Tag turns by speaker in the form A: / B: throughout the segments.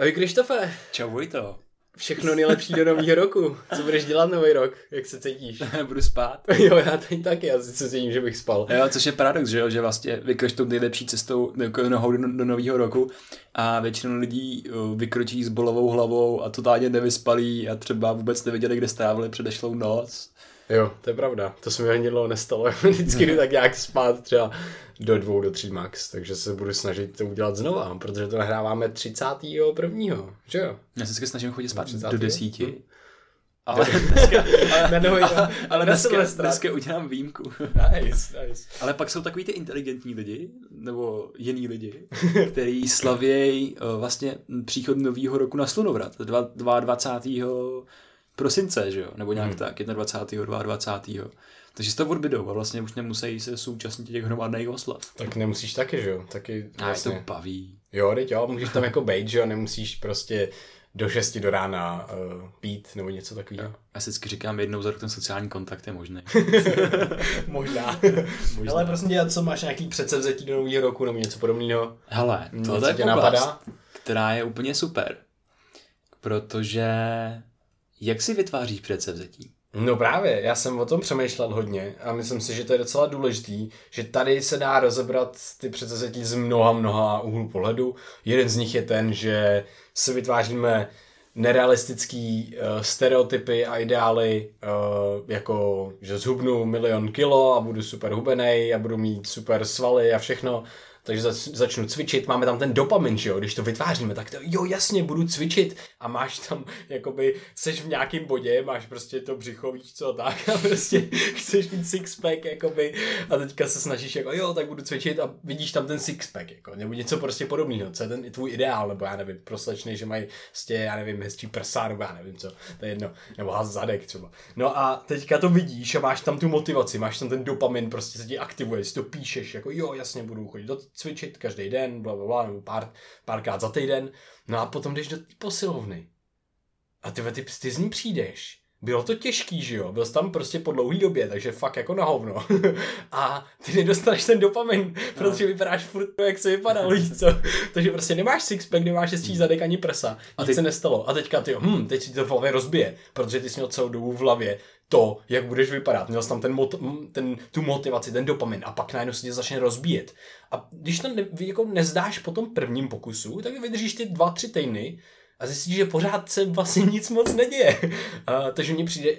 A: Ahoj Krištofe.
B: Čau Vojto.
A: Všechno nejlepší do nového roku. Co budeš dělat nový rok? Jak se cítíš?
B: Budu spát.
A: jo, já tady taky, já si cítím, že bych spal.
B: Jo, což je paradox, že jo, že vlastně vykroč tou nejlepší cestou jako nohou do, do nového roku a většinou lidí vykročí s bolovou hlavou a totálně nevyspalí a třeba vůbec nevěděli, kde strávili předešlou noc.
A: Jo, to je pravda. To se mi hodně dlouho nestalo. Vždycky jdu tak nějak spát třeba do dvou, do tří max, takže se budu snažit to udělat znova, protože to nahráváme 31. Že jo?
B: Já se snažím chodit spát do desíti. Hmm.
A: Ale dneska, ale, na
B: ale, ale dneska, dneska udělám výjimku.
A: Nice, nice.
B: Ale pak jsou takový ty inteligentní lidi, nebo jiný lidi, kteří slavějí uh, vlastně příchod nového roku na slunovrat, 22 prosince, že jo? Nebo nějak hmm. tak, 21. 22. Takže si to odbydou a vlastně už nemusí se současnit těch hromadných oslav.
A: Tak nemusíš taky, že jo? Taky
B: vlastně... A to baví.
A: Jo, teď jo, můžeš tam jako bejt, že jo? Nemusíš prostě do 6 do rána uh, pít nebo něco takového.
B: Já si vždycky říkám, jednou za rok ten sociální kontakt je možný.
A: Možná. Možná. Ale prosím tě, co máš nějaký předsevzetí do nového roku nebo něco podobného?
B: Hele, to je napadá? která je úplně super. Protože jak si vytváříš předsevzetí?
A: No právě, já jsem o tom přemýšlel hodně a myslím si, že to je docela důležitý, že tady se dá rozebrat ty předsevzetí z mnoha, mnoha úhlu pohledu. Jeden z nich je ten, že si vytváříme nerealistický uh, stereotypy a ideály, uh, jako že zhubnu milion kilo a budu super hubený a budu mít super svaly a všechno takže zač, začnu cvičit, máme tam ten dopamin, že jo, když to vytváříme, tak to, jo, jasně, budu cvičit a máš tam, jakoby, seš v nějakém bodě, máš prostě to břicho, víš co, tak a prostě chceš mít sixpack, jakoby, a teďka se snažíš, jako, jo, tak budu cvičit a vidíš tam ten sixpack, jako, nebo něco prostě podobného, co je ten tvůj ideál, nebo já nevím, pro že mají prostě, já nevím, hezčí prsa, nebo já nevím co, to je jedno, nebo has zadek třeba. No a teďka to vidíš a máš tam tu motivaci, máš tam ten dopamin, prostě se ti aktivuje, si to píšeš, jako jo, jasně budu chodit do cvičit každý den, bla, bla, bla, nebo pár, párkrát za týden. No a potom jdeš do posilovny. A ty, ty, ty z ní přijdeš. Bylo to těžký, že jo? Byl jsi tam prostě po dlouhý době, takže fakt jako na hovno. a ty nedostaneš ten dopamin, no. protože vypadáš furt jak se vypadal, víš co? takže prostě nemáš sixpack, nemáš šestí zadek ani prsa. A teď se nestalo. A teďka ty, hm, teď si to v hlavě rozbije, protože ty jsi měl celou dobu v hlavě to, jak budeš vypadat. Měl jsi tam ten, mot- ten, tu motivaci, ten dopamin a pak najednou se tě začne rozbíjet. A když to ne, jako nezdáš po tom prvním pokusu, tak vydržíš ty dva, tři týdny a zjistíš, že pořád se vlastně nic moc neděje. A, takže mně přijde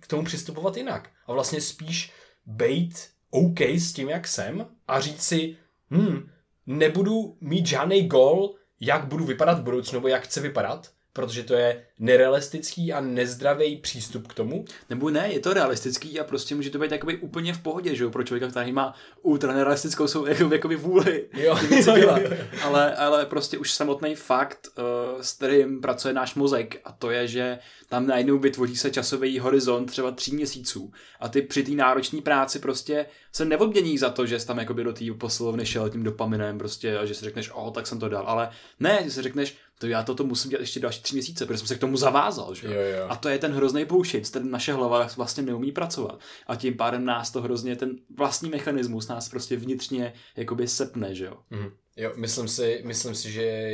A: k tomu přistupovat jinak. A vlastně spíš bejt OK s tím, jak jsem a říct si, hm, nebudu mít žádný gol, jak budu vypadat v budoucnu, nebo jak chci vypadat, protože to je nerealistický a nezdravý přístup k tomu.
B: Nebo ne, je to realistický a prostě může to být jakoby úplně v pohodě, že jo, pro člověka, který má ultra nerealistickou jsou jako, jakoby vůli
A: jo, jo, dělat.
B: Ale, ale prostě už samotný fakt, uh, s kterým pracuje náš mozek a to je, že tam najednou vytvoří se časový horizont třeba tří měsíců a ty při té náročné práci prostě se neodmění za to, že jsi tam jakoby do té posilovny šel tím dopaminem prostě a že si řekneš, o, tak jsem to dal, ale ne, že si řekneš, to já toto musím dělat ještě další tři měsíce, protože jsem se k tomu zavázal. Že?
A: Jo, jo.
B: A to je ten hrozný bullshit, ten naše hlava vlastně neumí pracovat. A tím pádem nás to hrozně, ten vlastní mechanismus nás prostě vnitřně jakoby sepne, že jo.
A: Mm. Jo, myslím si, myslím si, že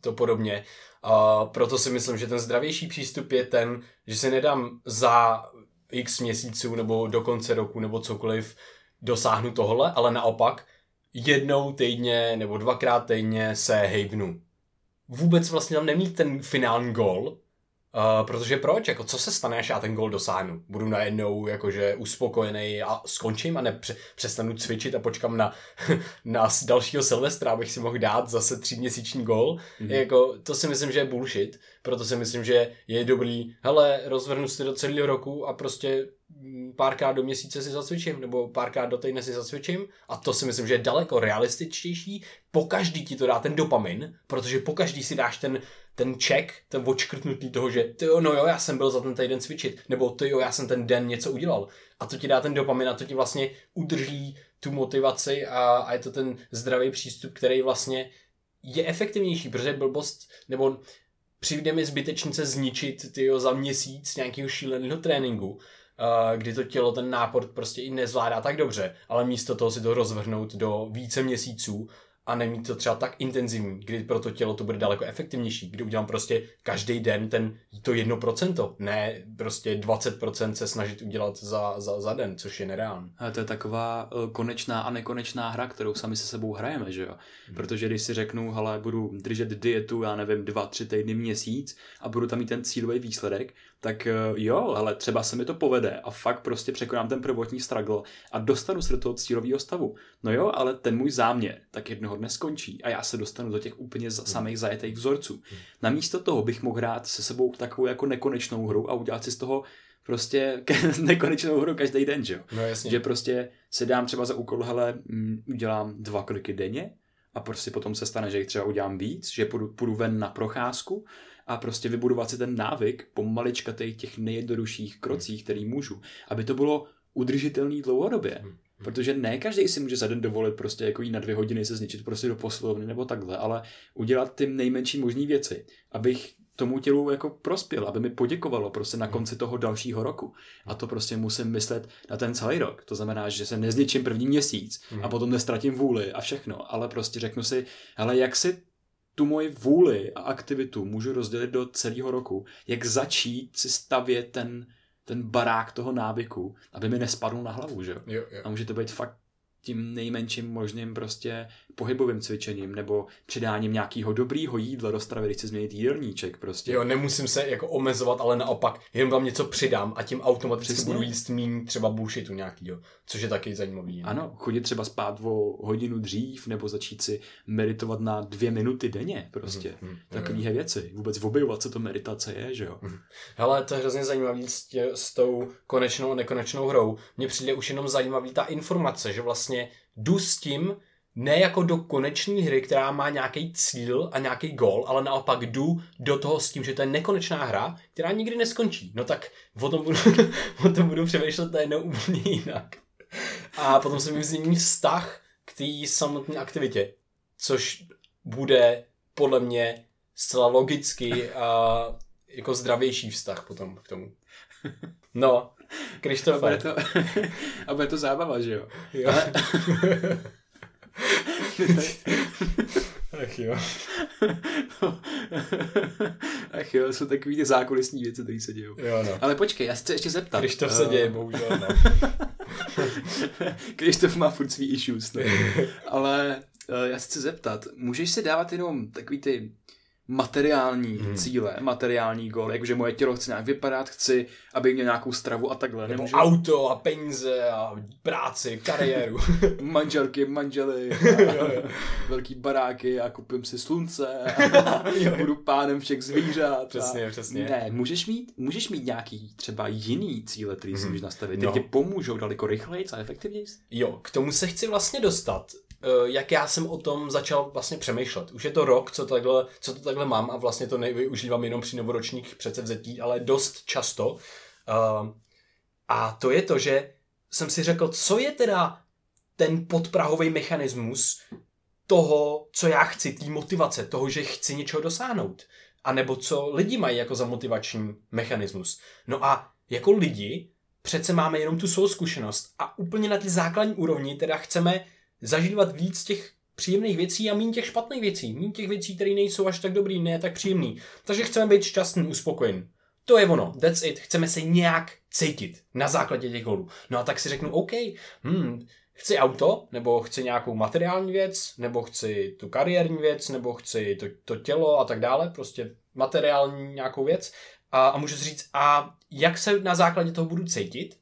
A: to podobně. A proto si myslím, že ten zdravější přístup je ten, že se nedám za x měsíců nebo do konce roku nebo cokoliv dosáhnu tohle, ale naopak jednou týdně nebo dvakrát týdně se hejbnu vůbec vlastně tam nemít ten finální gol, Uh, protože proč? Jako, co se stane, až já ten gol dosáhnu? Budu najednou jakože uspokojený a skončím a ne přestanu cvičit a počkám na, na dalšího Silvestra, abych si mohl dát zase tříměsíční gol. Mm-hmm. Jako, to si myslím, že je bullshit. Proto si myslím, že je dobrý, hele, rozvrhnu si do celého roku a prostě párkrát do měsíce si zacvičím, nebo párkrát do týdne si zacvičím a to si myslím, že je daleko realističtější. Po každý ti to dá ten dopamin, protože po každý si dáš ten, ten check, ten odškrtnutý toho, že ty jo, no jo, já jsem byl za ten týden cvičit, nebo ty jo, já jsem ten den něco udělal. A to ti dá ten dopamin a to ti vlastně udrží tu motivaci a, a je to ten zdravý přístup, který vlastně je efektivnější, protože blbost, nebo přijde mi zbytečnice zničit tyjo, za měsíc nějakého šíleného tréninku, kdy to tělo ten nápor prostě i nezvládá tak dobře, ale místo toho si to rozvrhnout do více měsíců a nemít to třeba tak intenzivní, kdy pro to tělo to bude daleko efektivnější, kdy udělám prostě každý den ten, to 1%, ne prostě 20% se snažit udělat za, za, za den, což je nereálné.
B: To je taková uh, konečná a nekonečná hra, kterou sami se sebou hrajeme, že jo? Hmm. Protože když si řeknu, hele, budu držet dietu, já nevím, dva, tři týdny, měsíc a budu tam mít ten cílový výsledek, tak uh, jo, ale třeba se mi to povede a fakt prostě překonám ten prvotní struggle a dostanu se do toho cílového stavu. No jo, ale ten můj záměr tak jednoho dne skončí a já se dostanu do těch úplně hmm. samých zajetých vzorců. Hmm. Namísto toho bych mohl hrát se sebou takovou jako nekonečnou hru a udělat si z toho prostě nekonečnou hru každý den, že jo?
A: No, jasně.
B: Že prostě se dám třeba za úkol, hele, mm, udělám dva kliky denně a prostě potom se stane, že jich třeba udělám víc, že půjdu, půjdu ven na procházku a prostě vybudovat si ten návyk po maličkatých těch nejjednodušších krocích, který můžu, aby to bylo udržitelný dlouhodobě. Hmm. Protože ne každý si může za den dovolit prostě jako jít na dvě hodiny se zničit prostě do poslovny nebo takhle, ale udělat ty nejmenší možné věci, abych tomu tělu jako prospěl, aby mi poděkovalo prostě na konci toho dalšího roku. A to prostě musím myslet na ten celý rok. To znamená, že se nezničím první měsíc a potom nestratím vůli a všechno, ale prostě řeknu si, ale jak si tu moji vůli a aktivitu můžu rozdělit do celého roku, jak začít si stavět ten, ten barák toho návyku, aby mi nespadl na hlavu, že
A: jo? jo.
B: A může to být fakt tím nejmenším možným prostě pohybovým cvičením nebo přidáním nějakého dobrýho jídla do stravy, když chci změnit jídelníček prostě.
A: Jo, nemusím se jako omezovat, ale naopak jenom vám něco přidám a tím automaticky Přesně. budu jíst méně třeba bullshitu nějakýho, což je taky zajímavý.
B: Ne? Ano, chodit třeba spát o hodinu dřív nebo začít si meditovat na dvě minuty denně prostě. Hmm, hmm, Takovýhle věci. Vůbec objevovat, co to meditace je, že jo. Hmm.
A: Hele, to je hrozně zajímavý s, tě, s tou konečnou a nekonečnou hrou. Mně přijde už jenom zajímavý ta informace, že vlastně jdu s tím, ne jako do konečné hry, která má nějaký cíl a nějaký gol, ale naopak jdu do toho s tím, že to je nekonečná hra, která nikdy neskončí. No tak o tom budu, o tom budu přemýšlet najednou úplně jinak. A potom se mi změní vztah k té samotné aktivitě, což bude podle mě zcela logicky a jako zdravější vztah potom k tomu. No, Krištofe.
B: Bude to, a bude to zábava, že jo?
A: jo. Ale... Ach jo.
B: Ach jo, jsou takový ty zákulisní věci, které se dějou.
A: Jo, no.
B: Ale počkej, já se chci ještě zeptat.
A: Krištof se děje, bohužel, no.
B: Krištof má furt svý issues, no. Ale uh, já se chci zeptat, můžeš si dávat jenom takový ty materiální hmm. cíle, materiální gól, jakože moje tělo chce nějak vypadat, chci, aby měl nějakou stravu a takhle.
A: Nebo Nemůžu... auto a peníze a práci, kariéru.
B: Manželky, manžely, velký baráky a koupím si slunce a budu pánem všech zvířat.
A: Přesně, a... přesně.
B: Ne, můžeš mít, můžeš mít nějaký třeba jiný cíle, který hmm. si můžeš nastavit. No. Ty pomůžou daleko rychleji a efektivněji?
A: Jo, k tomu se chci vlastně dostat. Eh, jak já jsem o tom začal vlastně přemýšlet. Už je to rok, co, takhle, co to takhle mám a vlastně to nevyužívám jenom při novoročních předsevzetí, ale dost často. Uh, a to je to, že jsem si řekl, co je teda ten podprahový mechanismus toho, co já chci, té motivace, toho, že chci něčeho dosáhnout. A nebo co lidi mají jako za motivační mechanismus. No a jako lidi přece máme jenom tu svou zkušenost a úplně na ty základní úrovni teda chceme zažívat víc těch příjemných věcí a méně těch špatných věcí. Méně těch věcí, které nejsou až tak dobrý, ne tak příjemný. Takže chceme být šťastný, uspokojen. To je ono, that's it. Chceme se nějak cítit na základě těch golů. No a tak si řeknu, OK, hmm, chci auto, nebo chci nějakou materiální věc, nebo chci tu kariérní věc, nebo chci to, to tělo a tak dále, prostě materiální nějakou věc. A, a můžu si říct, a jak se na základě toho budu cítit?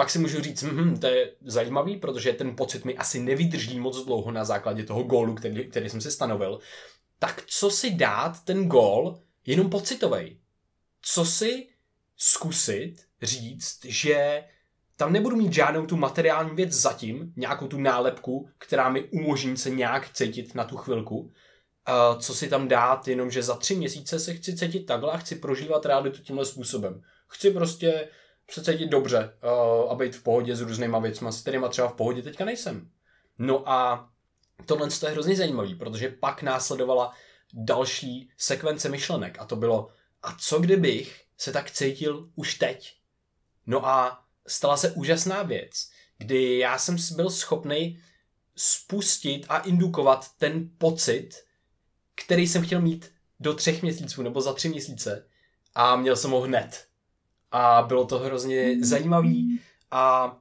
A: Pak si můžu říct, hm, to je zajímavý, protože ten pocit mi asi nevydrží moc dlouho na základě toho gólu, který, který jsem si stanovil. Tak co si dát ten gól jenom pocitovej? Co si zkusit říct, že tam nebudu mít žádnou tu materiální věc zatím, nějakou tu nálepku, která mi umožní se nějak cítit na tu chvilku. Co si tam dát, jenom že za tři měsíce se chci cítit takhle a chci prožívat realitu tímhle způsobem. Chci prostě se cítit dobře uh, a být v pohodě s různýma věcmi, s kterýma třeba v pohodě teďka nejsem. No a tohle je hrozně zajímavý, protože pak následovala další sekvence myšlenek a to bylo, a co kdybych se tak cítil už teď? No a stala se úžasná věc, kdy já jsem byl schopný spustit a indukovat ten pocit, který jsem chtěl mít do třech měsíců nebo za tři měsíce a měl jsem ho hned. A bylo to hrozně zajímavý. A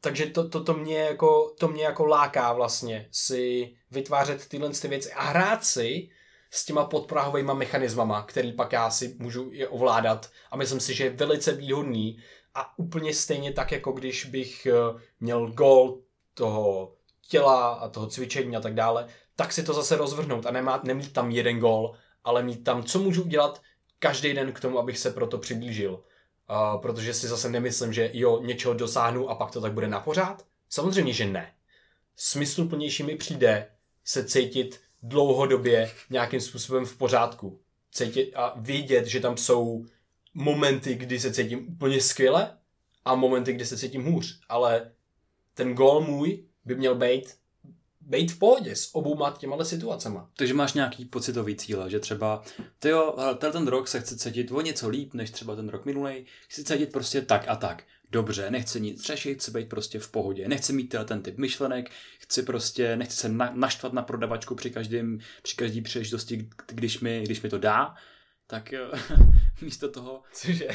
A: takže to, to, to, mě jako, to mě jako láká vlastně si vytvářet tyhle ty věci a hrát si s těma podprahovými mechanismama, který pak já si můžu je ovládat. A myslím si, že je velice výhodný. A úplně stejně tak, jako když bych eh, měl gol toho těla a toho cvičení a tak dále, tak si to zase rozvrhnout a nemá, nemít tam jeden gol, ale mít tam, co můžu udělat každý den k tomu, abych se proto přiblížil. Protože si zase nemyslím, že jo, něčeho dosáhnu a pak to tak bude na pořád. Samozřejmě, že ne. Smysluplnější mi přijde se cítit dlouhodobě nějakým způsobem v pořádku. Cítit a vidět, že tam jsou momenty, kdy se cítím úplně skvěle a momenty, kdy se cítím hůř. Ale ten gól můj by měl být být v pohodě s obouma těma situacema.
B: Takže máš nějaký pocitový cíle, že třeba, ty jo, ten rok se chce cítit o něco líp, než třeba ten rok minulý, chci cítit prostě tak a tak. Dobře, nechci nic řešit, chci být prostě v pohodě. Nechci mít ten typ myšlenek, chci prostě, nechci se na, naštvat na prodavačku při každém, při každý příležitosti, když mi, když mi to dá tak místo toho,
A: Cože?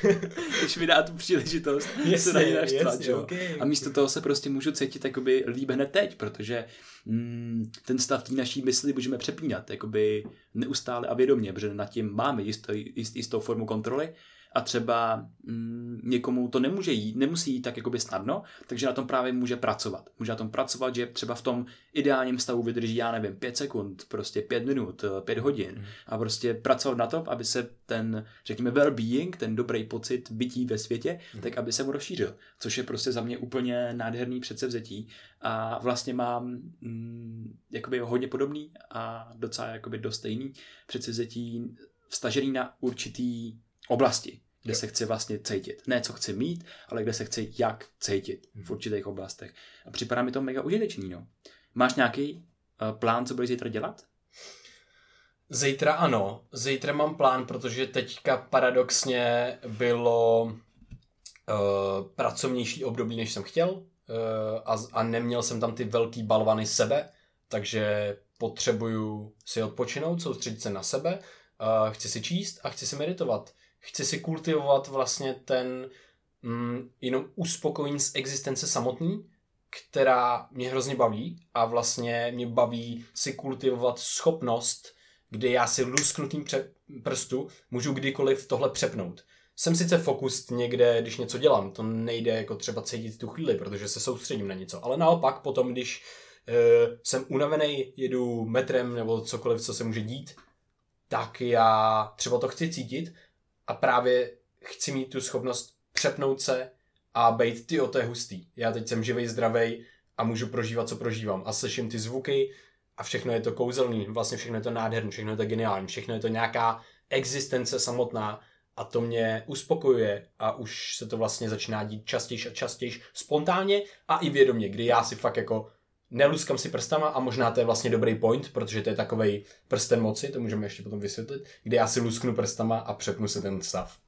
B: když mi dá tu příležitost
A: jasně,
B: se na ní naštvat,
A: jasně, okay,
B: A místo toho se prostě můžu cítit jakoby líp hned teď, protože mm, ten stav té naší mysli můžeme přepínat jakoby neustále a vědomě, protože nad tím máme jistou, jist, jistou formu kontroly a třeba mm, někomu to nemůže jít, nemusí jít tak jakoby snadno, takže na tom právě může pracovat. Může na tom pracovat, že třeba v tom ideálním stavu vydrží, já nevím, pět sekund, prostě pět minut, eh, pět hodin mm. a prostě pracovat na tom, aby se ten, řekněme, well-being, ten dobrý pocit bytí ve světě, mm. tak aby se mu rozšířil, což je prostě za mě úplně nádherný předsevzetí a vlastně mám mm, jakoby hodně podobný a docela jakoby dost stejný předsevzetí vstažený na určitý oblasti kde se chci vlastně cítit. Ne co chci mít, ale kde se chci jak cítit v určitých oblastech. A připadá mi to mega užitečný. No. Máš nějaký uh, plán, co budeš zítra dělat?
A: Zítra ano. Zítra mám plán, protože teďka paradoxně bylo uh, pracovnější období, než jsem chtěl uh, a, a neměl jsem tam ty velký balvany sebe, takže potřebuju si odpočinout, soustředit se na sebe, uh, chci si číst a chci si meditovat chci si kultivovat vlastně ten mm, jenom uspokojení z existence samotný, která mě hrozně baví a vlastně mě baví si kultivovat schopnost, kdy já si lusknutým pře- prstu můžu kdykoliv tohle přepnout. Jsem sice fokus někde, když něco dělám, to nejde jako třeba cítit tu chvíli, protože se soustředím na něco, ale naopak potom, když e, jsem unavený, jedu metrem nebo cokoliv, co se může dít, tak já třeba to chci cítit a právě chci mít tu schopnost přepnout se a být, ty o je hustý. Já teď jsem živej, zdravej a můžu prožívat, co prožívám. A slyším ty zvuky a všechno je to kouzelný, vlastně všechno je to nádherný, všechno je to geniální, všechno je to nějaká existence samotná a to mě uspokojuje a už se to vlastně začíná dít častěji a častěji spontánně a i vědomě, kdy já si fakt jako neluskám si prstama a možná to je vlastně dobrý point, protože to je takový prsten moci, to můžeme ještě potom vysvětlit, kdy já si lusknu prstama a přepnu se ten stav.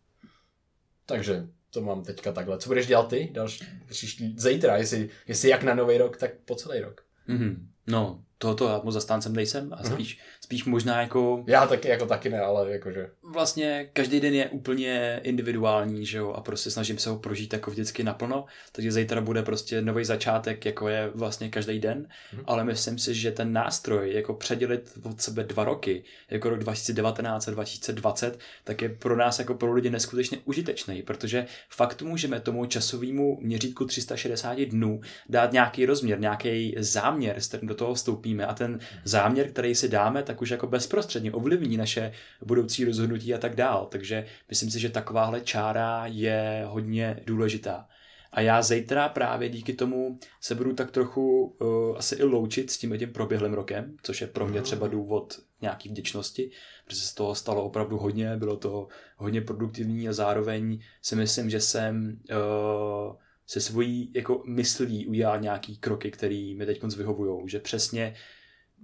A: Takže to mám teďka takhle. Co budeš dělat ty další, příští, zítra, jestli, jestli jak na nový rok, tak po celý rok.
B: Mm-hmm. No, tohoto já moc zastáncem nejsem a mhm. spíš, mm-hmm. Spíš možná jako...
A: Já taky, jako taky ne, ale jakože...
B: Vlastně každý den je úplně individuální, že jo, a prostě snažím se ho prožít jako vždycky naplno, takže zítra bude prostě nový začátek, jako je vlastně každý den, mm-hmm. ale myslím si, že ten nástroj, jako předělit od sebe dva roky, jako rok 2019 a 2020, tak je pro nás jako pro lidi neskutečně užitečný, protože fakt můžeme tomu časovému měřítku 360 dnů dát nějaký rozměr, nějaký záměr, s kterým do toho vstoupí vstoupíme a ten záměr, který si dáme, tak už jako bezprostředně ovlivní naše budoucí rozhodnutí a tak dál. Takže myslím si, že takováhle čára je hodně důležitá. A já zítra právě díky tomu se budu tak trochu uh, asi i loučit s tím tím proběhlým rokem, což je pro mě třeba důvod nějaký vděčnosti, protože se z toho stalo opravdu hodně, bylo to hodně produktivní a zároveň si myslím, že jsem uh, se svojí jako myslí udělal nějaký kroky, které mi teď vyhovují. Že přesně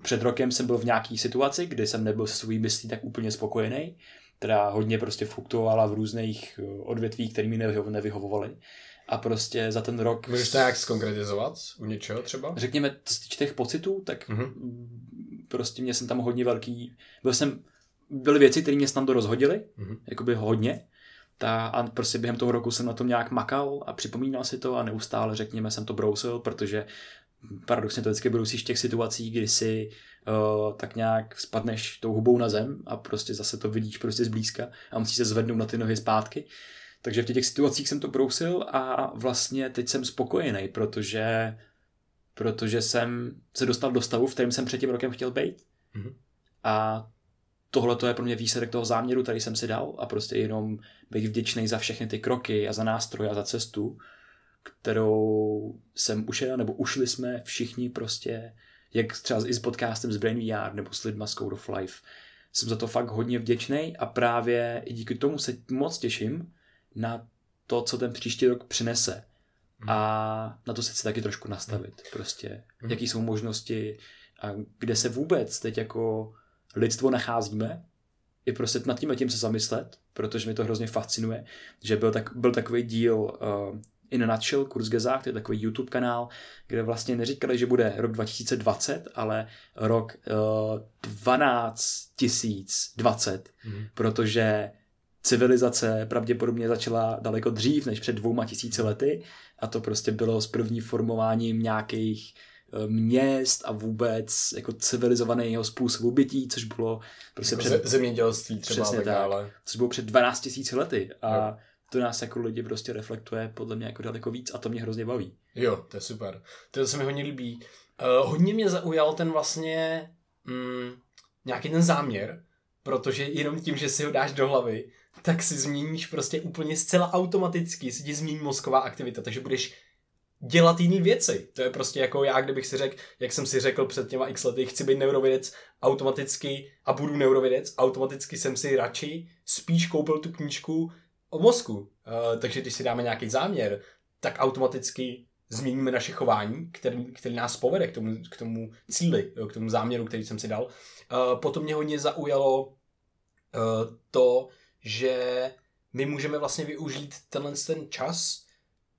B: před rokem jsem byl v nějaké situaci, kdy jsem nebyl se svojí myslí tak úplně spokojený, která hodně prostě fluktuovala v různých eh, odvětvích, které mi nevyhovovaly. a prostě za ten rok...
A: Můžeš to nějak skonkretizovat u něčeho třeba?
B: Řekněme, z těch pocitů, tak mm-hmm. prostě mě jsem tam hodně velký... Byl jsem... Byly věci, které mě tam to rozhodily, mm-hmm. jakoby hodně. Ta, a prostě během toho roku jsem na tom nějak makal a připomínal si to a neustále, řekněme, jsem to brousil, protože paradoxně to vždycky brousíš v těch situací, kdy si uh, tak nějak spadneš tou hubou na zem a prostě zase to vidíš prostě zblízka a musíš se zvednout na ty nohy zpátky. Takže v těch situacích jsem to brousil a vlastně teď jsem spokojený, protože, protože jsem se dostal do stavu, v kterém jsem před tím rokem chtěl být. Mm-hmm. A tohle to je pro mě výsledek toho záměru, který jsem si dal a prostě jenom být vděčný za všechny ty kroky a za nástroje a za cestu, kterou jsem ušel, nebo ušli jsme všichni prostě, jak třeba i s podcastem z Brain VR nebo s lidma z Code of Life. Jsem za to fakt hodně vděčný a právě i díky tomu se moc těším na to, co ten příští rok přinese. Mm. A na to se chci taky trošku nastavit. Mm. Prostě, mm. jaký jsou možnosti a kde se vůbec teď jako lidstvo nacházíme. I prostě nad tím a tím se zamyslet, protože mi to hrozně fascinuje, že byl, tak, byl takový díl uh, In a Nutshell, to je takový YouTube kanál, kde vlastně neříkali, že bude rok 2020, ale rok uh, 12 020, mm. protože civilizace pravděpodobně začala daleko dřív než před dvouma tisíci lety a to prostě bylo s první formováním nějakých eh, měst a vůbec jako civilizovaného způsobu bytí, což bylo prostě
A: jako před... Zemědělství třeba
B: přesně tak, dále. Což bylo před 12 tisíci lety a. to nás jako lidi prostě reflektuje podle mě jako daleko víc a to mě hrozně baví.
A: Jo, to je super. To se mi hodně líbí. Uh, hodně mě zaujal ten vlastně mm, nějaký ten záměr, protože jenom tím, že si ho dáš do hlavy, tak si změníš prostě úplně zcela automaticky, si ti změní mozková aktivita, takže budeš dělat jiné věci. To je prostě jako já, kdybych si řekl, jak jsem si řekl před těma x lety, chci být neurovědec automaticky a budu neurovědec, automaticky jsem si radši spíš koupil tu knížku o mozku. Uh, takže když si dáme nějaký záměr, tak automaticky změníme naše chování, který, který nás povede k tomu, k tomu cíli, jo, k tomu záměru, který jsem si dal. Uh, potom mě hodně zaujalo uh, to, že my můžeme vlastně využít tenhle ten čas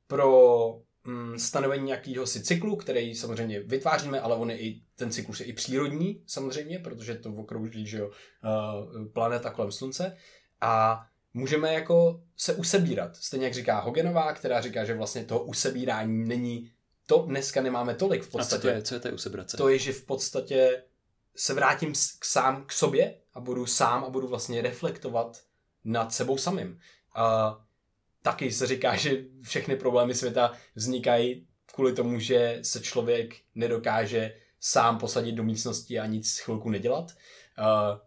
A: pro mm, stanovení nějakého si cyklu, který samozřejmě vytváříme, ale on je i, ten cyklus je i přírodní samozřejmě, protože to okrouží, že jo, uh, planeta kolem slunce a můžeme jako se usebírat. Stejně jak říká Hogenová, která říká, že vlastně to usebírání není to, dneska nemáme tolik v podstatě. A co
B: to je, co je to?
A: To je, že v podstatě se vrátím k sám k sobě a budu sám a budu vlastně reflektovat nad sebou samým. A taky se říká, že všechny problémy světa vznikají kvůli tomu, že se člověk nedokáže sám posadit do místnosti a nic chvilku nedělat. A,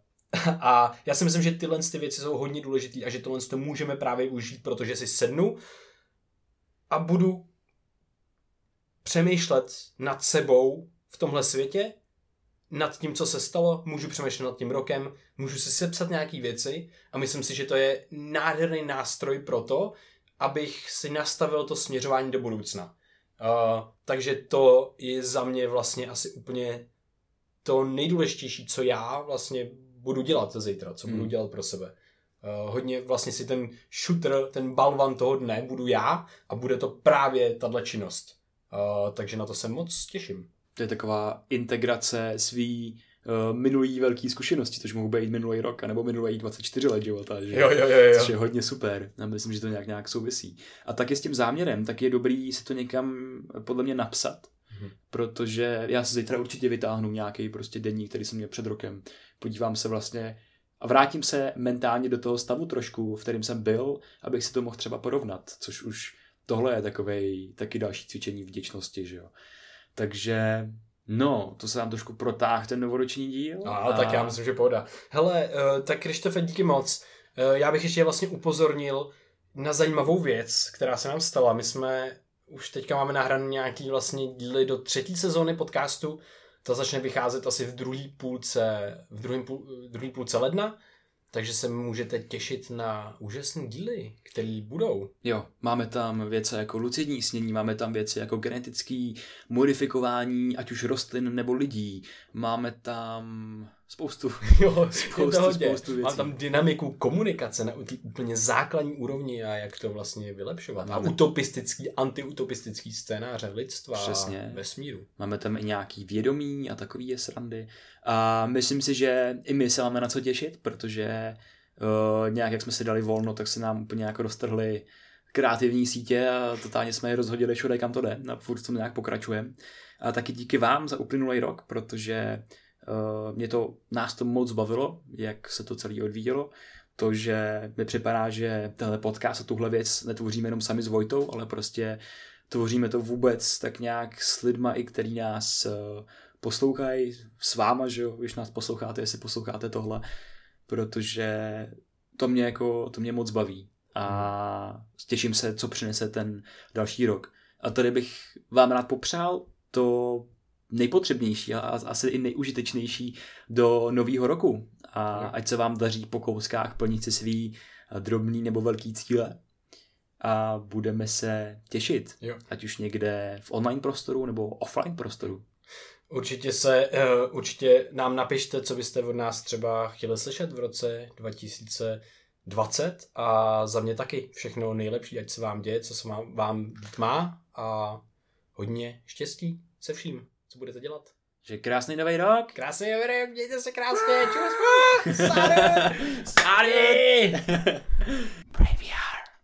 A: a já si myslím, že tyhle ty věci jsou hodně důležité a že tohle to můžeme právě užít, protože si sednu a budu přemýšlet nad sebou v tomhle světě nad tím, co se stalo, můžu přemýšlet nad tím rokem, můžu si sepsat nějaké věci a myslím si, že to je nádherný nástroj pro to, abych si nastavil to směřování do budoucna. Uh, takže to je za mě vlastně asi úplně to nejdůležitější, co já vlastně budu dělat zítra, co budu hmm. dělat pro sebe. Uh, hodně vlastně si ten shooter, ten balvan toho dne budu já a bude to právě tahle činnost. Uh, takže na to se moc těším
B: to je taková integrace svý uh, minulý velký zkušenosti, což mohou být minulý rok, nebo minulý 24 let života, že?
A: Jo, jo, jo, jo.
B: Což je hodně super. Já myslím, že to nějak, nějak souvisí. A taky s tím záměrem, tak je dobrý si to někam podle mě napsat, hmm. protože já se zítra určitě vytáhnu nějaký prostě denní, který jsem měl před rokem. Podívám se vlastně a vrátím se mentálně do toho stavu trošku, v kterém jsem byl, abych si to mohl třeba porovnat, což už tohle je takovej, taky další cvičení vděčnosti, že jo. Takže No, to se nám trošku protáh ten novoroční díl.
A: No, a... tak já myslím, že pohoda. Hele, uh, tak Krištofe, díky moc. Uh, já bych ještě vlastně upozornil na zajímavou věc, která se nám stala. My jsme už teďka máme nahrané nějaký vlastně díly do třetí sezóny podcastu. Ta začne vycházet asi v druhé půlce, v druhém půl, druhý půlce ledna. Takže se můžete těšit na úžasné díly, které budou.
B: Jo, máme tam věci jako lucidní snění, máme tam věci jako genetický modifikování, ať už rostlin nebo lidí. Máme tam spoustu.
A: Jo,
B: Spoustu,
A: hodně.
B: spoustu věcí.
A: Mám tam dynamiku komunikace na úplně základní úrovni a jak to vlastně vylepšovat. A
B: Máme-
A: utopistický, antiutopistický scénáře lidstva
B: Přesně.
A: a vesmíru.
B: Máme tam i nějaký vědomí a takový je srandy. A myslím si, že i my se máme na co těšit, protože uh, nějak jak jsme si dali volno, tak se nám úplně jako roztrhly kreativní sítě a totálně jsme je rozhodili všude, kam to jde. A furt to nějak pokračujeme. A taky díky vám za uplynulý rok, protože uh, mě to, nás to moc bavilo, jak se to celé odvíjelo. To, že mi připadá, že tenhle podcast a tuhle věc netvoříme jenom sami s Vojtou, ale prostě tvoříme to vůbec tak nějak s lidma, i který nás uh, poslouchají, s váma, že jo, když nás posloucháte, jestli posloucháte tohle, protože to mě jako, to mě moc baví a těším se, co přinese ten další rok. A tady bych vám rád popřál to nejpotřebnější a asi i nejužitečnější do nového roku. A ať se vám daří po kouskách plnit si svý eh, drobný nebo velký cíle. A budeme se těšit,
A: Jo.
B: ať už někde v online prostoru nebo offline prostoru.
A: Určitě se, uh, určitě nám napište, co byste od nás třeba chtěli slyšet v roce 2020 a za mě taky všechno nejlepší, ať se vám děje, co se vám, vám dít má a hodně štěstí se vším, co budete dělat.
B: Že krásný nový rok!
A: Krásný rok, mějte se krásně, čus, Sáry! Sáry!